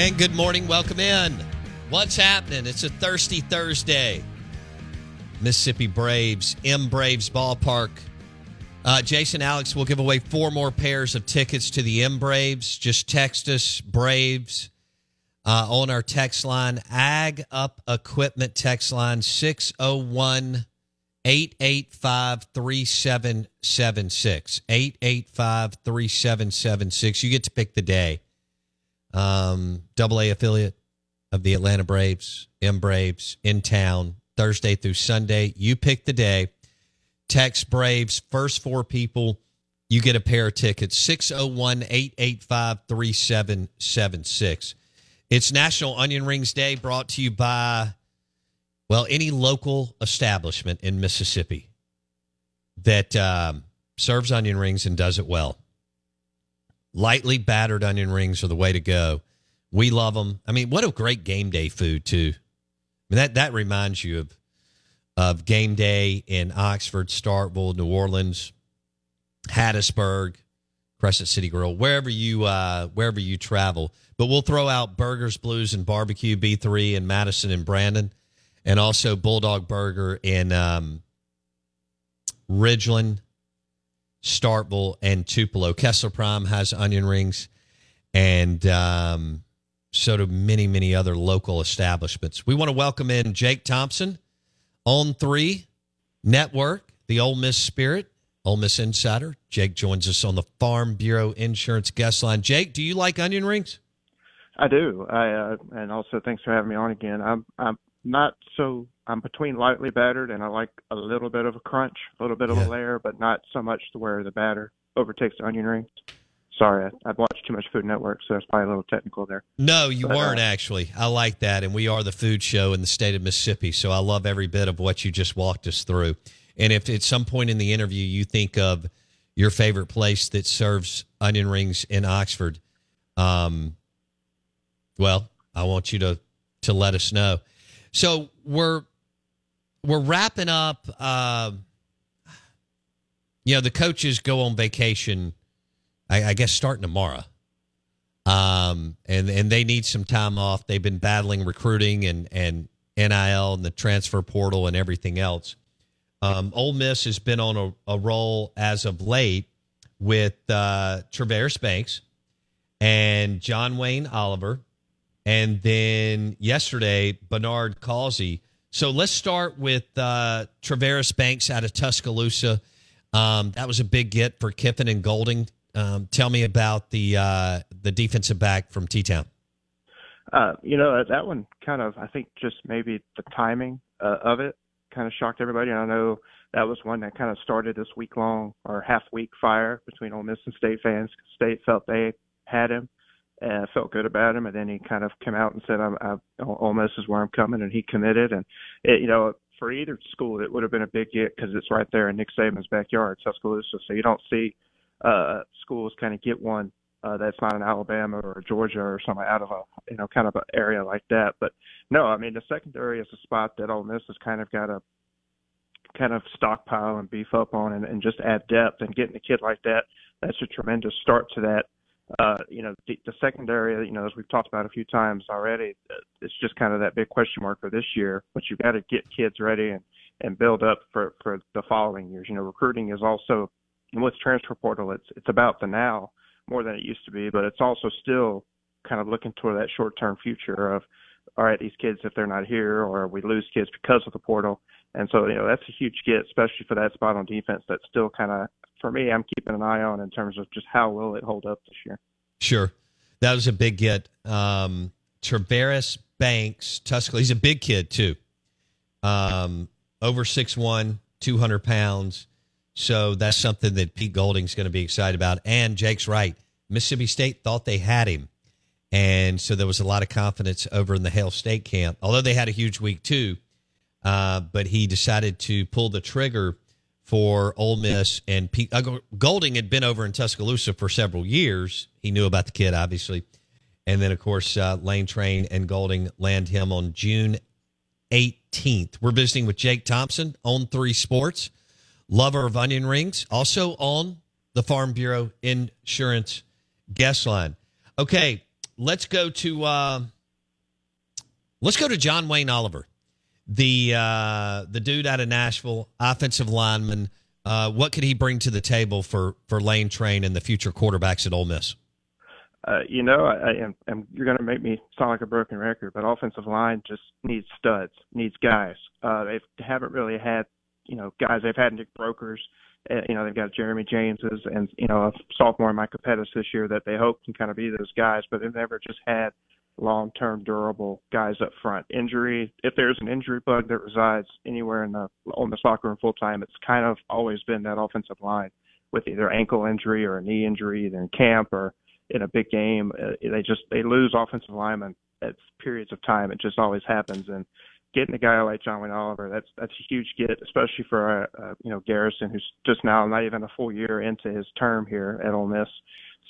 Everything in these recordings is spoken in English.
And good morning. Welcome in. What's happening? It's a thirsty Thursday. Mississippi Braves, M Braves Ballpark. Uh, Jason Alex will give away four more pairs of tickets to the M Braves. Just text us, Braves, uh, on our text line, Ag Up Equipment text line 601 885 3776. 885 3776. You get to pick the day um, double A affiliate of the Atlanta Braves, M Braves in town Thursday through Sunday. You pick the day. Text Braves, first four people, you get a pair of tickets 601 885 3776. It's National Onion Rings Day brought to you by, well, any local establishment in Mississippi that um, serves onion rings and does it well lightly battered onion rings are the way to go. We love them. I mean, what a great game day food too. I mean that that reminds you of of game day in Oxford, Starkville, New Orleans, Hattiesburg, Crescent City Grill, wherever you uh, wherever you travel. But we'll throw out Burgers, Blues, and Barbecue B three in Madison and Brandon, and also Bulldog Burger in um, Ridgeland Starkville, and Tupelo. Kessler Prime has onion rings, and um, so do many, many other local establishments. We want to welcome in Jake Thompson on three network, the Ole Miss Spirit, Ole Miss Insider. Jake joins us on the Farm Bureau Insurance guest line. Jake, do you like onion rings? I do. I uh, and also thanks for having me on again. I'm I'm not so I'm between lightly battered and I like a little bit of a crunch, a little bit of yeah. a layer, but not so much to where the batter overtakes the onion rings. Sorry, I, have watched too much Food Network, so that's probably a little technical there. No, you but, weren't uh, actually. I like that, and we are the food show in the state of Mississippi, so I love every bit of what you just walked us through. And if at some point in the interview you think of your favorite place that serves onion rings in Oxford, um, well, I want you to to let us know. So we're we're wrapping up. Uh, you know, the coaches go on vacation. I, I guess starting tomorrow. Um, and and they need some time off. They've been battling recruiting and and NIL and the transfer portal and everything else. Um, Ole Miss has been on a, a roll as of late with uh, Travaris Banks and John Wayne Oliver and then yesterday, Bernard Causey. So let's start with uh, Travaris Banks out of Tuscaloosa. Um, that was a big get for Kiffin and Golding. Um, tell me about the uh, the defensive back from T Town. Uh, you know that one kind of I think just maybe the timing uh, of it kind of shocked everybody. And I know that was one that kind of started this week long or half week fire between Ole Miss and State fans. State felt they had him and I felt good about him. And then he kind of came out and said, "I'm, I, is where I'm coming," and he committed. And it, you know, for either school, it would have been a big get because it's right there in Nick Saban's backyard, Tuscaloosa. So you don't see uh, schools kind of get one uh, that's not in Alabama or Georgia or something out of a you know kind of an area like that. But no, I mean the secondary is a spot that Ole Miss has kind of got to kind of stockpile and beef up on and, and just add depth and getting a kid like that. That's a tremendous start to that uh, you know, the, the secondary, you know, as we've talked about a few times already, uh, it's just kind of that big question mark for this year. But you've got to get kids ready and and build up for for the following years. You know, recruiting is also with transfer portal, it's it's about the now more than it used to be, but it's also still kind of looking toward that short term future of all right, these kids if they're not here or we lose kids because of the portal. And so, you know, that's a huge get, especially for that spot on defense that's still kind of for me, I'm keeping an eye on in terms of just how will it hold up this year. Sure, that was a big get. Um, Travaris Banks, Tuscaloosa. He's a big kid too. Um, over 6'1", 200 pounds. So that's something that Pete Golding's going to be excited about. And Jake's right. Mississippi State thought they had him. And so there was a lot of confidence over in the Hail State camp, although they had a huge week too. Uh, but he decided to pull the trigger for Ole Miss. And Pete, uh, Golding had been over in Tuscaloosa for several years. He knew about the kid, obviously. And then, of course, uh, Lane Train and Golding land him on June 18th. We're visiting with Jake Thompson on Three Sports, lover of onion rings, also on the Farm Bureau Insurance guest line. Okay, let's go to uh, let's go to John Wayne Oliver the uh, the dude out of Nashville, offensive lineman. Uh, what could he bring to the table for for Lane Train and the future quarterbacks at Ole Miss? Uh, you know, I, I am, am you're going to make me sound like a broken record, but offensive line just needs studs, needs guys. Uh, they haven't really had, you know, guys. They've had Nick Broekers, uh, you know, they've got Jeremy Jameses and you know a sophomore Micah Pettus this year that they hope can kind of be those guys, but they've never just had long term durable guys up front. Injury, if there's an injury bug that resides anywhere in the on the soccer room full time, it's kind of always been that offensive line with either ankle injury or a knee injury, either in camp or in a big game. Uh, they just they lose offensive linemen at periods of time. It just always happens. And getting a guy like John Wayne Oliver, that's that's a huge get, especially for uh, uh, you know Garrison, who's just now not even a full year into his term here at Ole Miss.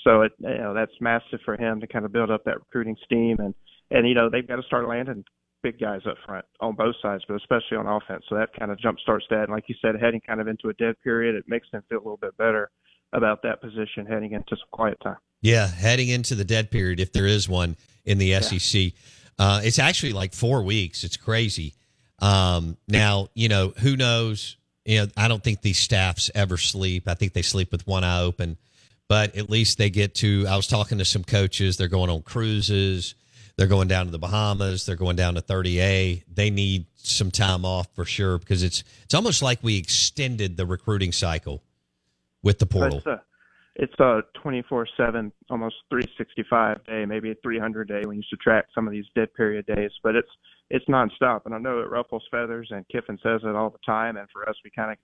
So it, you know, that's massive for him to kind of build up that recruiting steam and, and, you know, they've got to start landing big guys up front on both sides, but especially on offense. So that kind of jump starts that. And like you said, heading kind of into a dead period, it makes them feel a little bit better about that position heading into some quiet time. Yeah, heading into the dead period, if there is one in the yeah. SEC. Uh, it's actually like four weeks. It's crazy. Um, now, you know, who knows? You know, I don't think these staffs ever sleep. I think they sleep with one eye open but at least they get to. I was talking to some coaches. They're going on cruises. They're going down to the Bahamas. They're going down to 30A. They need some time off for sure because it's it's almost like we extended the recruiting cycle with the portal. It's a, it's a 24/7, almost 365 day, maybe a 300 day when you subtract some of these dead period days. But it's it's nonstop, and I know it ruffles feathers, and Kiffin says it all the time. And for us, we kind of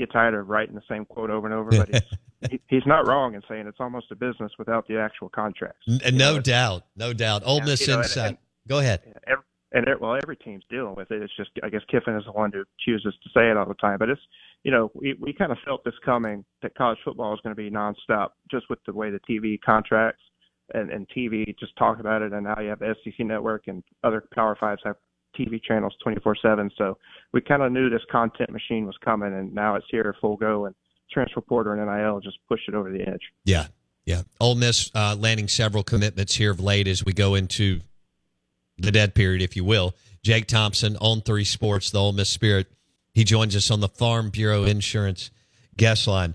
get tired of writing the same quote over and over, but he's, he's not wrong in saying it's almost a business without the actual contracts. No know? doubt, no doubt. Ole Miss you know, inside. And, and, Go ahead. Every, and it, well, every team's dealing with it. It's just I guess Kiffin is the one who chooses to say it all the time. But it's you know we we kind of felt this coming that college football is going to be nonstop, just with the way the TV contracts and, and TV just talk about it. And now you have the SEC network and other Power Fives have TV channels 24/7. So we kind of knew this content machine was coming, and now it's here full go. And transfer portal and NIL just pushed it over the edge. Yeah, yeah. Ole Miss uh, landing several commitments here of late as we go into the dead period, if you will. Jake Thompson on Three Sports, the Ole Miss Spirit. He joins us on the Farm Bureau Insurance guest line.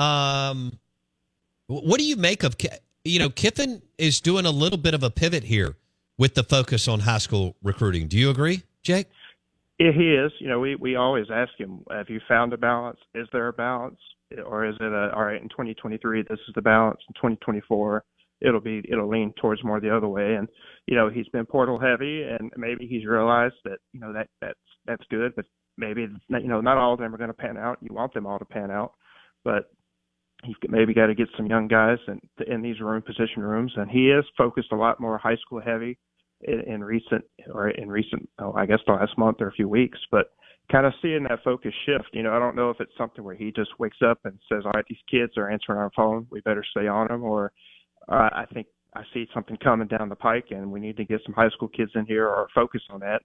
Um, what do you make of? You know, Kiffin is doing a little bit of a pivot here with the focus on high school recruiting. Do you agree, Jake? He is. You know, we we always ask him, "Have you found a balance? Is there a balance, or is it a all right in 2023? This is the balance. In 2024, it'll be it'll lean towards more the other way." And you know, he's been portal heavy, and maybe he's realized that you know that that's that's good, but maybe you know not all of them are going to pan out. You want them all to pan out, but he's maybe got to get some young guys in in these room position rooms, and he is focused a lot more high school heavy in, in recent or in recent, oh, I guess the last month or a few weeks, but kind of seeing that focus shift. You know, I don't know if it's something where he just wakes up and says, "All right, these kids are answering our phone, we better stay on them," or uh, I think I see something coming down the pike, and we need to get some high school kids in here or focus on that.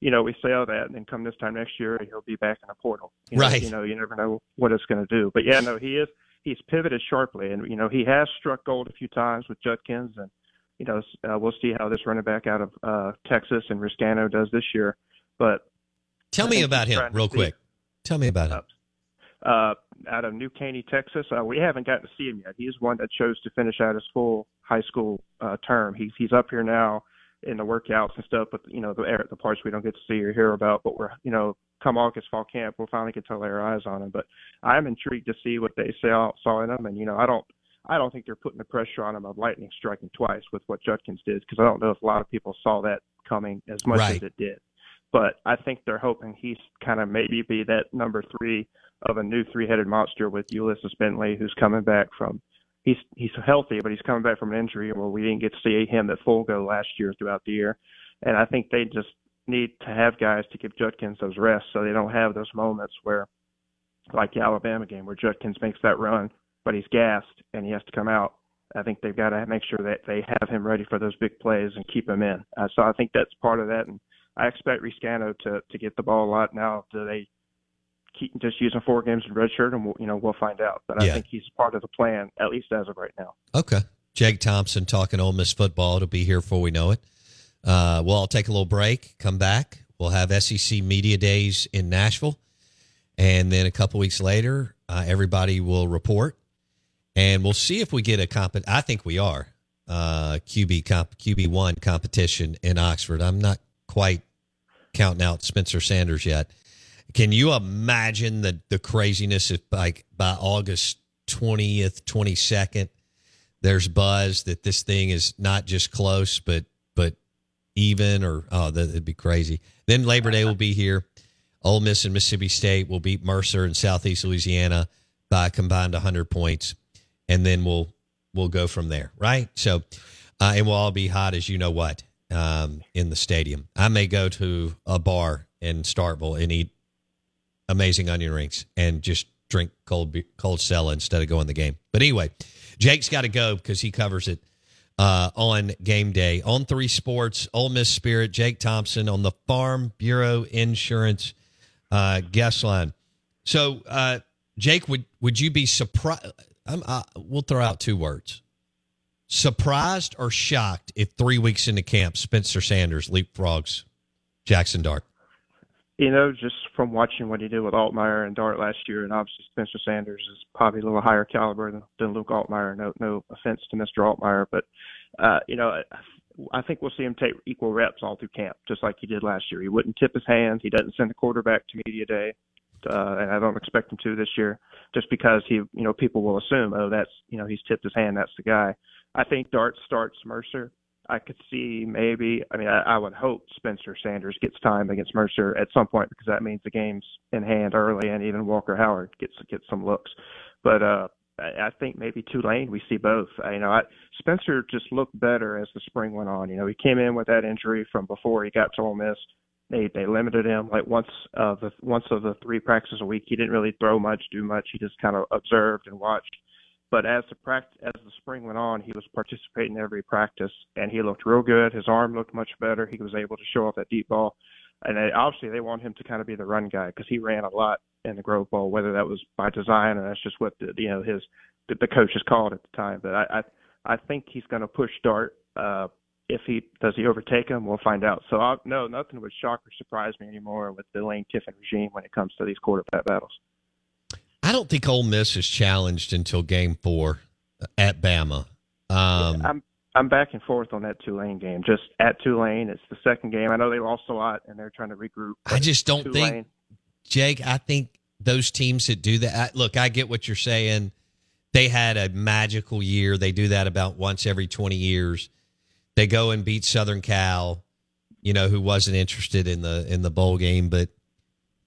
You know, we say all that, and then come this time next year, he'll be back in a portal. You know, Right. You know, you never know what it's going to do. But yeah, no, he is. He's pivoted sharply, and you know, he has struck gold a few times with Judkins, and you know, uh, we'll see how this running back out of uh, Texas and Reescano does this year. But Tell me about him real quick. Tell me about him. uh, out of New Caney, Texas. Uh, we haven't gotten to see him yet. He's one that chose to finish out his full high school uh, term. He's he's up here now in the workouts and stuff, but you know the the parts we don't get to see or hear about. But we're you know come August fall camp, we'll finally get to lay our eyes on him. But I'm intrigued to see what they saw saw in him, and you know I don't. I don't think they're putting the pressure on him of lightning striking twice with what Judkins did because I don't know if a lot of people saw that coming as much Right. as it did but I think they're hoping he's kind of maybe be that number three of a new three-headed monster with Ulysses Bentley, who's coming back from. He's he's healthy, but he's coming back from an injury where we didn't get to see him at full go last year throughout the year, and I think they just need to have guys to give Judkins those rests so they don't have those moments where, like the Alabama game, where Judkins makes that run, but he's gassed and he has to come out. I think they've got to make sure that they have him ready for those big plays and keep him in. Uh, so I think that's part of that, and I expect Reescano to to get the ball a lot now. Do they keep just using four games in redshirt, and we'll, you know we'll find out. But Yeah. I think he's part of the plan at least as of right now. Okay. Jake Thompson talking Ole Miss football. It'll be here before we know it. Uh, well, I'll take a little break, come back. We'll have SEC Media Days in Nashville. And then a couple weeks later, uh, everybody will report. And we'll see if we get a comp. I think we are uh, QB comp, QB1 competition in Oxford. I'm not quite counting out Spencer Sanders yet. Can you imagine the, the craziness if like by August 20th, 22nd, there's buzz that this thing is not just close, but but even or oh, that, that'd be crazy. Then Labor Day will be here. Ole Miss and Mississippi State will beat Mercer and Southeast Louisiana by a combined 100 points, and then we'll we'll go from there, right? So, uh, and we'll all be hot as you know what um, in the stadium. I may go to a bar in Starkville and eat amazing onion rings and just drink cold cold Stella instead of going the game. But anyway, Jake's got to go because he covers it uh, on game day on three sports. Ole Miss Spirit, Jake Thompson on the Farm Bureau Insurance uh, guest line. So, uh, Jake, would would you be surprised? We'll throw out two words: surprised or shocked if three weeks into camp, Spencer Sanders leapfrogs Jackson Dart. You know, just from watching what he did with Altmyer and Dart last year, and obviously Spencer Sanders is probably a little higher caliber than, than Luke Altmyer. No, no offense to Mr. Altmyer, but uh, you know, I think we'll see him take equal reps all through camp, just like he did last year. He wouldn't tip his hand. He doesn't send the quarterback to media day, uh, and I don't expect him to this year, just because he, you know, people will assume, oh, that's, you know, he's tipped his hand. That's the guy. I think Dart starts Mercer. I could see maybe. I mean, I, I would hope Spencer Sanders gets time against Mercer at some point because that means the game's in hand early, and even Walker Howard gets gets some looks. But uh, I think maybe Tulane we see both. I, you know, I, Spencer just looked better as the spring went on. You know, he came in with that injury from before he got to Ole Miss. They they limited him like once of the once of the three practices a week. He didn't really throw much, do much. He just kind of observed and watched. But as the practice as the spring went on, he was participating in every practice, and he looked real good. His arm looked much better. He was able to show off that deep ball, and they, obviously they want him to kind of be the run guy because he ran a lot in the Grove Bowl, whether that was by design or that's just what the, you know his the, the coaches called at the time. But I I, I think he's going to push Dart. Uh, if he does he overtake him, we'll find out. So I'll, no, nothing would shock or surprise me anymore with the Lane Kiffin regime when it comes to these quarterback battles. I don't think Ole Miss is challenged until Game Four at Bama. Um, yeah, I'm I'm back and forth on that Tulane game. Just at Tulane, it's the second game. I know they lost a lot and they're trying to regroup. I just don't Tulane, think Jake, I think those teams that do that. I, look, I get what you're saying. They had a magical year. They do that about once every 20 years. They go and beat Southern Cal, you know, who wasn't interested in the in the bowl game, but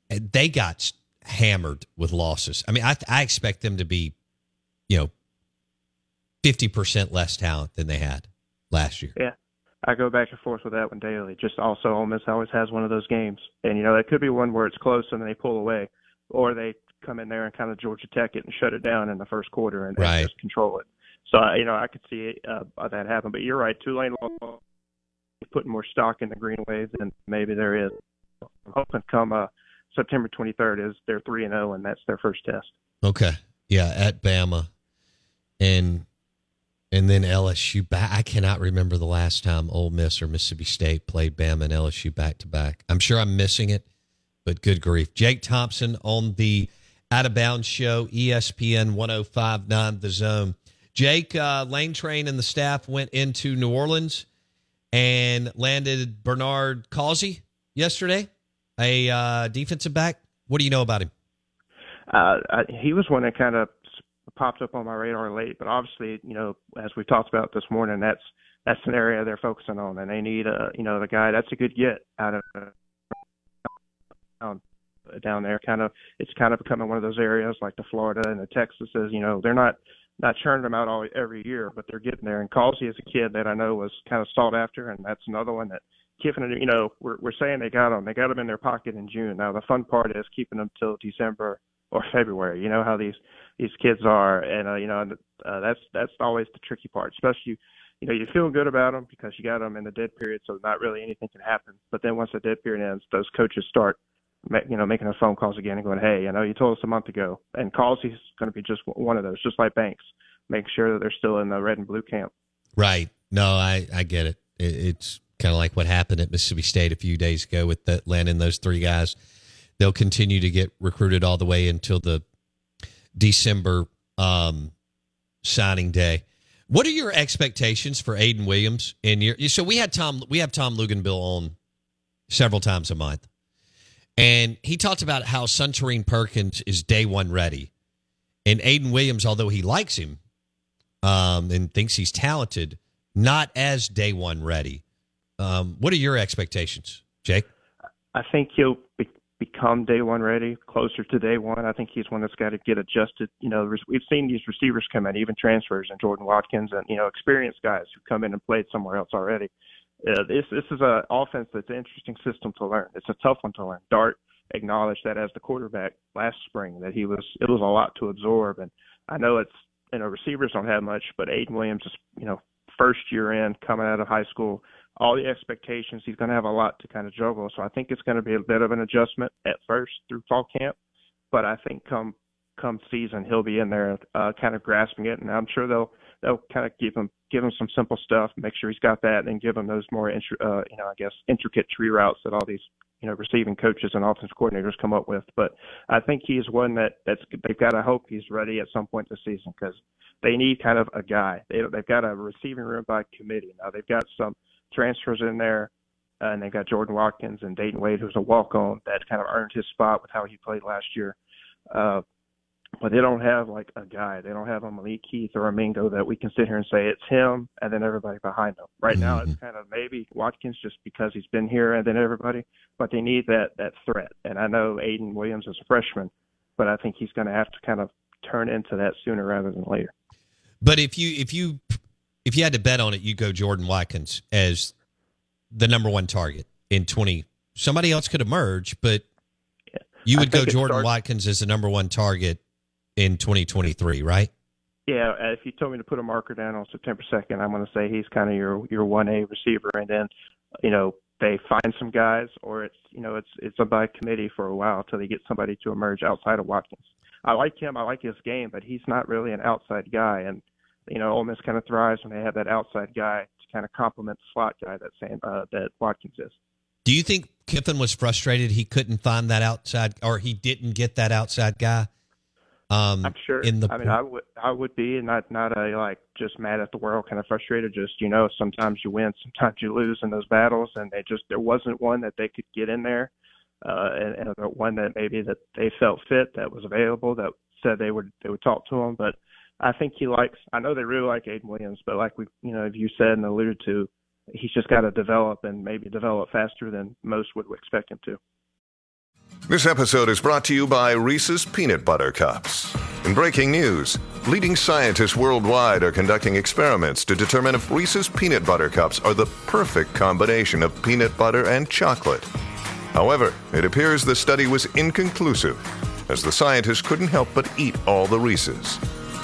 they got hammered with losses. I mean, I I expect them to be, you know, 50% less talent than they had last year. Yeah. I go back and forth with that one daily. Just also, Ole Miss always has one of those games, and you know that could be one where it's close and then they pull away, or they come in there and kind of Georgia Tech it and shut it down in the first quarter and, right. and just control it. So you know I could see uh, that happen. But you're right, Tulane putting more stock in the Green Wave than maybe there is. I'm hoping to come uh, September 23rd is they're three and zero oh, and that's their first test. Okay, yeah, at Bama, and and then LSU back. I cannot remember the last time Ole Miss or Mississippi State played Bama and LSU back to back. I'm sure I'm missing it, but good grief. Jake Thompson on the Out of Bounds show, ESPN 1059 The Zone. Jake, uh, Lane Train and the staff went into New Orleans and landed Bernard Causey yesterday, a uh, defensive back. What do you know about him? Uh, he was one that kind of popped up on my radar late, but obviously, you know, as we talked about this morning, that's that's an area they're focusing on, and they need a, you know, the guy that's a good get out of um, down there. Kind of, it's kind of becoming one of those areas like the Florida and the Texases. You know, they're not not churning them out all every year, but they're getting there. And Causey is a kid that I know was kind of sought after, and that's another one that Kiffin. You know, we're we're saying they got them, they got them in their pocket in June. Now the fun part is keeping them till December or February. You know how these these kids are, and uh, you know uh, that's that's always the tricky part. Especially, you know, you feel good about them because you got them in the dead period, so not really anything can happen. But then once the dead period ends, those coaches start, you know, making those phone calls again and going, "Hey, you know, you told us a month ago." And Causey's going to be just one of those, just like Banks, make sure that they're still in the red and blue camp. Right. No, I I get it. it it's kind of like what happened at Mississippi State a few days ago with landing those three guys they'll continue to get recruited all the way until the December um, signing day. What are your expectations for Ayden Williams in your? So we had Tom, we have Tom Luginbill on several times a month, and he talked about how Suntarine Perkins is day one ready, and Ayden Williams, although he likes him um, and thinks he's talented, not as day one ready. Um, what are your expectations, Jake? I think he'll be become day one ready, closer to day one. I think he's one that's got to get adjusted. You know, we've seen these receivers come in, even transfers, and Jordan Watkins, and you know, experienced guys who come in and played somewhere else already. Uh, this this is an offense that's an interesting system to learn. It's a tough one to learn. Dart acknowledged that as the quarterback last spring that he was it was a lot to absorb. And I know it's you know receivers don't have much, but Ayden Williams is you know first year in coming out of high school. All the expectations, he's going to have a lot to kind of juggle. So I think it's going to be a bit of an adjustment at first through fall camp, but I think come come season he'll be in there uh, kind of grasping it, and I'm sure they'll they'll kind of give him give him some simple stuff, make sure he's got that, and give him those more uh, you know I guess intricate tree routes that all these you know receiving coaches and offensive coordinators come up with. But I think he's one that that's they've got to hope he's ready at some point this season because they need kind of a guy. They they've got a receiving room by committee now. They've got some transfers in there. Uh, and they got Jordan Watkins and Dayton Wade, who's a walk-on that kind of earned his spot with how he played last year. Uh, but they don't have like a guy. They don't have a Malik Heath or a Mingo that we can sit here and say it's him and then everybody behind him. Right now, it's mm-hmm. kind of maybe Watkins just because he's been here and then everybody, but they need that that threat. And I know Ayden Williams is a freshman, but I think he's going to have to kind of turn into that sooner rather than later. But if you if you if you had to bet on it, you'd go Jordan Watkins as the number one target in twenty. Somebody else could emerge, but you would go Jordan starts, Watkins as the number one target in 2023, right? Yeah, uh, if you told me to put a marker down on September 2nd, I'm going to say he's kind of your your 1A receiver, and then, you know, they find some guys, or it's you know it's it's a by committee for a while until they get somebody to emerge outside of Watkins. I like him, I like his game, but he's not really an outside guy, and you know Ole Miss kind of thrives when they have that outside guy to kind of complement the slot guy that Sam, uh, that Watkins is. Do you think Kiffin was frustrated he couldn't find that outside, or he didn't get that outside guy? Um, I'm sure. In the, I mean, I would, I would be and not not a like just mad at the world, kind of frustrated. Just you know, sometimes you win, sometimes you lose in those battles, and they just there wasn't one that they could get in there, uh, and, and one that maybe that they felt fit that was available that said they would they would talk to him. But I think he likes. I know they really like Ayden Williams, but like we, you know, you said and alluded to, he's just got to develop and maybe develop faster than most would expect him to. This episode is brought to you by Reese's Peanut Butter Cups. In breaking news, leading scientists worldwide are conducting experiments to determine if Reese's Peanut Butter Cups are the perfect combination of peanut butter and chocolate. However, it appears the study was inconclusive, as the scientists couldn't help but eat all the Reese's.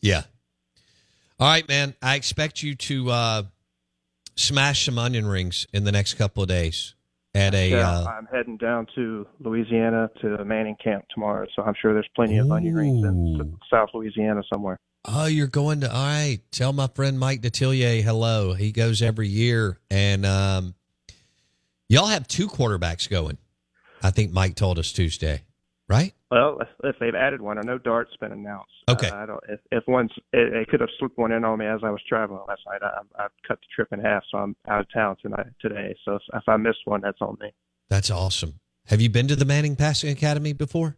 Yeah. All right, man. I expect you to uh, smash some onion rings in the next couple of days. At a, yeah, uh, I'm heading down to Louisiana to Manning Camp tomorrow, so I'm sure there's plenty of onion rings in South Louisiana somewhere. Oh, you're going to all right. Tell my friend Mike Detillier hello. He goes every year, and um, y'all have two quarterbacks going. I think Mike told us Tuesday, right? Well, if, if they've added one, I know Dart's been announced. Okay. Uh, I don't. If, if one's, it, it could have slipped one in on me as I was traveling last night. I, I cut the trip in half, so I'm out of town tonight today. So if, if I missed one, that's on me. That's awesome. Have you been to the Manning Passing Academy before?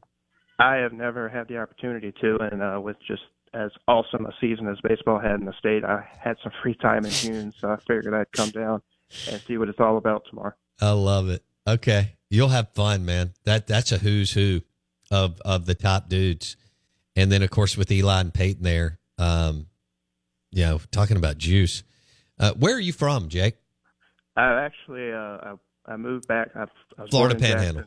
I have never had the opportunity to, and uh, with just as awesome a season as baseball had in the state, I had some free time in June, so I figured I'd come down and see what it's all about tomorrow. I love it. Okay, you'll have fun, man. That that's a who's who of of the top dudes, and then of course with Eli and Peyton there, um, you know, talking about juice. Uh, where are you from, Jake? I actually uh, I, I moved back. I, I Florida Panhandle.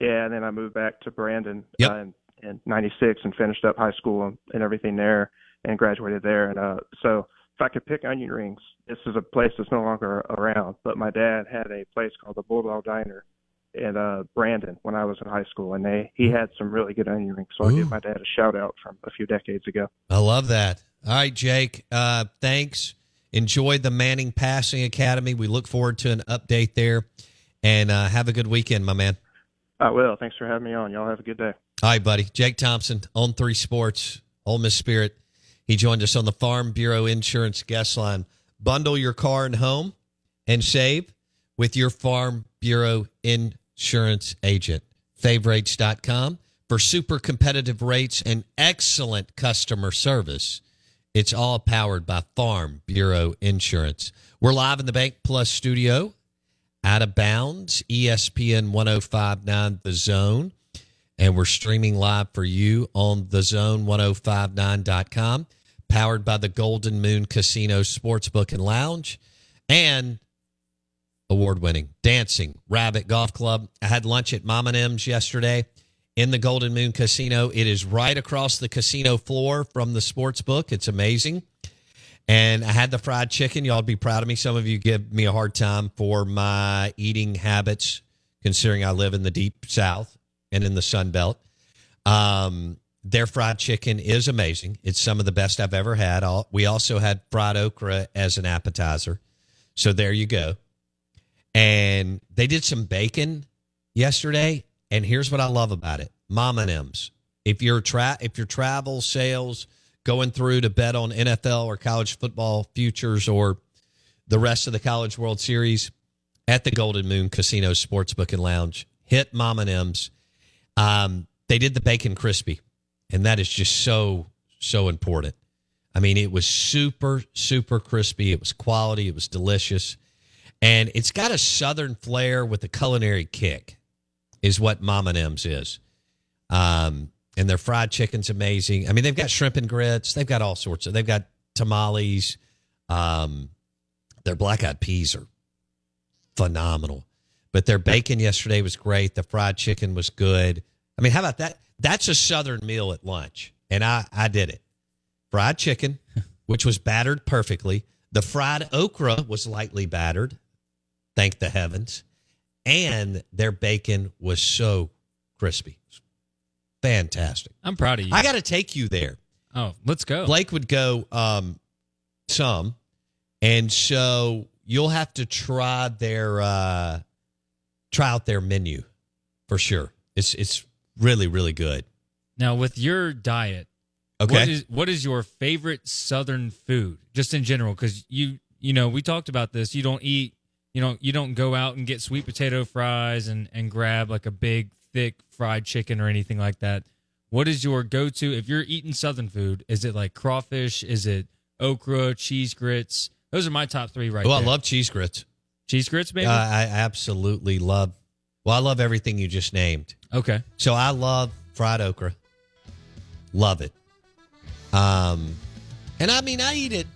Yeah, and then I moved back to Brandon yep. uh, in, in '96 and finished up high school and, and everything there, and graduated there. And uh, so, if I could pick onion rings, this is a place that's no longer around. But my dad had a place called the Bulldog Diner in uh, Brandon when I was in high school, and they he had some really good onion rings. So Ooh. I give my dad a shout out from a few decades ago. I love that. All right, Jake. Uh, thanks. Enjoy the Manning Passing Academy. We look forward to an update there, and uh, have a good weekend, my man. I will. Thanks for having me on. Y'all have a good day. All right, buddy. Jake Thompson on Three Sports, Ole Miss Spirit. He joined us on the Farm Bureau Insurance guest line. Bundle your car and home and save with your Farm Bureau Insurance agent. Favrates.com for super competitive rates and excellent customer service. It's all powered by Farm Bureau Insurance. We're live in the Bank Plus studio, out of bounds, ESPN 1059 The Zone. And we're streaming live for you on thezone1059.com, powered by the Golden Moon Casino Sportsbook and Lounge, and award winning Dancing Rabbit Golf Club. I had lunch at Mom and M's yesterday in the Golden Moon Casino. It is right across the casino floor from the sports book. It's amazing. And I had the fried chicken. Y'all be proud of me. Some of you give me a hard time for my eating habits, considering I live in the deep south and in the Sun Belt. Um, their fried chicken is amazing. It's some of the best I've ever had. We also had fried okra as an appetizer. So there you go. And they did some bacon yesterday. And here's what I love about it: Mom and M's. If you're tra- if your travel sales going through to bet on NFL or college football futures or the rest of the College World Series at the Golden Moon Casino Sportsbook and Lounge, hit Mom and M's. Um, they did the bacon crispy, and that is just so so important. I mean, it was super super crispy. It was quality. It was delicious, and it's got a southern flair with a culinary kick. Is what Mom and M's is. Um, and their fried chicken's amazing. I mean, they've got shrimp and grits. They've got all sorts of. They've got tamales. Um, their black eyed peas are phenomenal. But their bacon yesterday was great. The fried chicken was good. I mean, how about that? That's a southern meal at lunch, and I I did it. Fried chicken, which was battered perfectly. The fried okra was lightly battered. Thank the heavens. And their bacon was so crispy. Fantastic. I'm proud of you. I got to take you there. Oh, let's go. Blake would go um, some, and so you'll have to try their uh, try out their menu for sure. It's it's really really good. Now, with your diet, Okay. what is what is your favorite Southern food, just in general? Because you you know we talked about this. You don't eat, you know, you don't go out and get sweet potato fries and and grab like a big thick fried chicken or anything like that. What is your go to if you're eating Southern food? Is it like crawfish? Is it okra, cheese grits? Those are my top three right now. oh, there. I love cheese grits. cheese grits, baby. Uh, I absolutely love. Well, I love everything you just named. okay. So I love fried okra. Love it. Um, and I mean, I eat it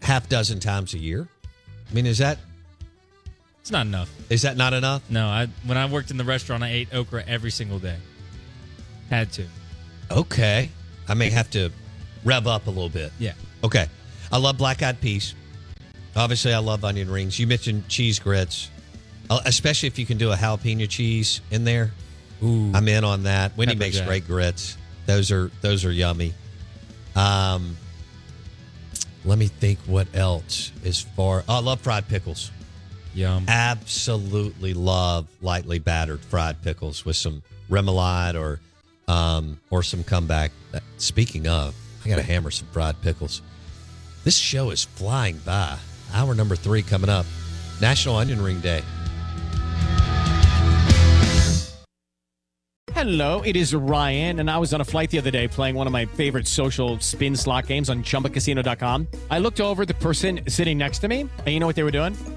half dozen times a year. I mean, is that It's not enough. is that not enough? No, I when I worked in the restaurant, I ate okra every single day. Had to. Okay, I may have to rev up a little bit. Yeah. Okay, I love black eyed peas. Obviously, I love onion rings. You mentioned cheese grits, Uh, especially if you can do a jalapeno cheese in there. Ooh. I'm in on that. Pepper makes jack. great grits, those are those are yummy. Um, let me think what else is far. Oh, I love fried pickles. Yum. Absolutely love lightly battered fried pickles with some remoulade or um, or some comeback. Uh, Speaking of, I got to hammer some fried pickles. This show is flying by. Hour number three coming up. National Onion Ring Day. Hello, it is Ryan, and I was on a flight the other day playing one of my favorite social spin slot games on chumbacasino.com. I looked over at the person sitting next to me, and you know what they were doing?